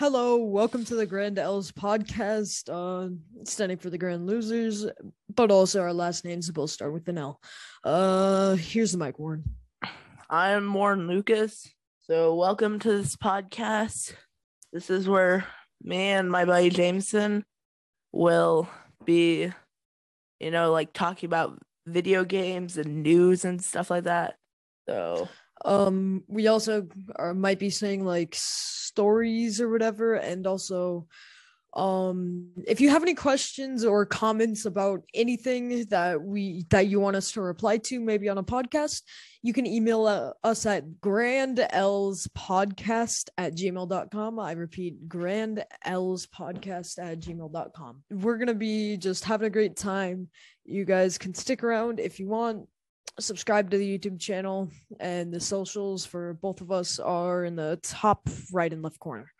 Hello, welcome to the Grand L's podcast. Uh, standing for the Grand Losers, but also our last names both start with an L. Uh, here's the mic, Warren. I'm Warren Lucas. So, welcome to this podcast. This is where me and my buddy Jameson will be, you know, like talking about video games and news and stuff like that. So, Um, we also are, might be saying like stories or whatever, and also, um, if you have any questions or comments about anything that we that you want us to reply to, maybe on a podcast, you can email uh, us at grandlspodcast at gmail.com. I repeat, grandlspodcast at gmail.com. We're gonna be just having a great time. You guys can stick around if you want subscribe to the YouTube channel and the socials for both of us are in the top right and left corner.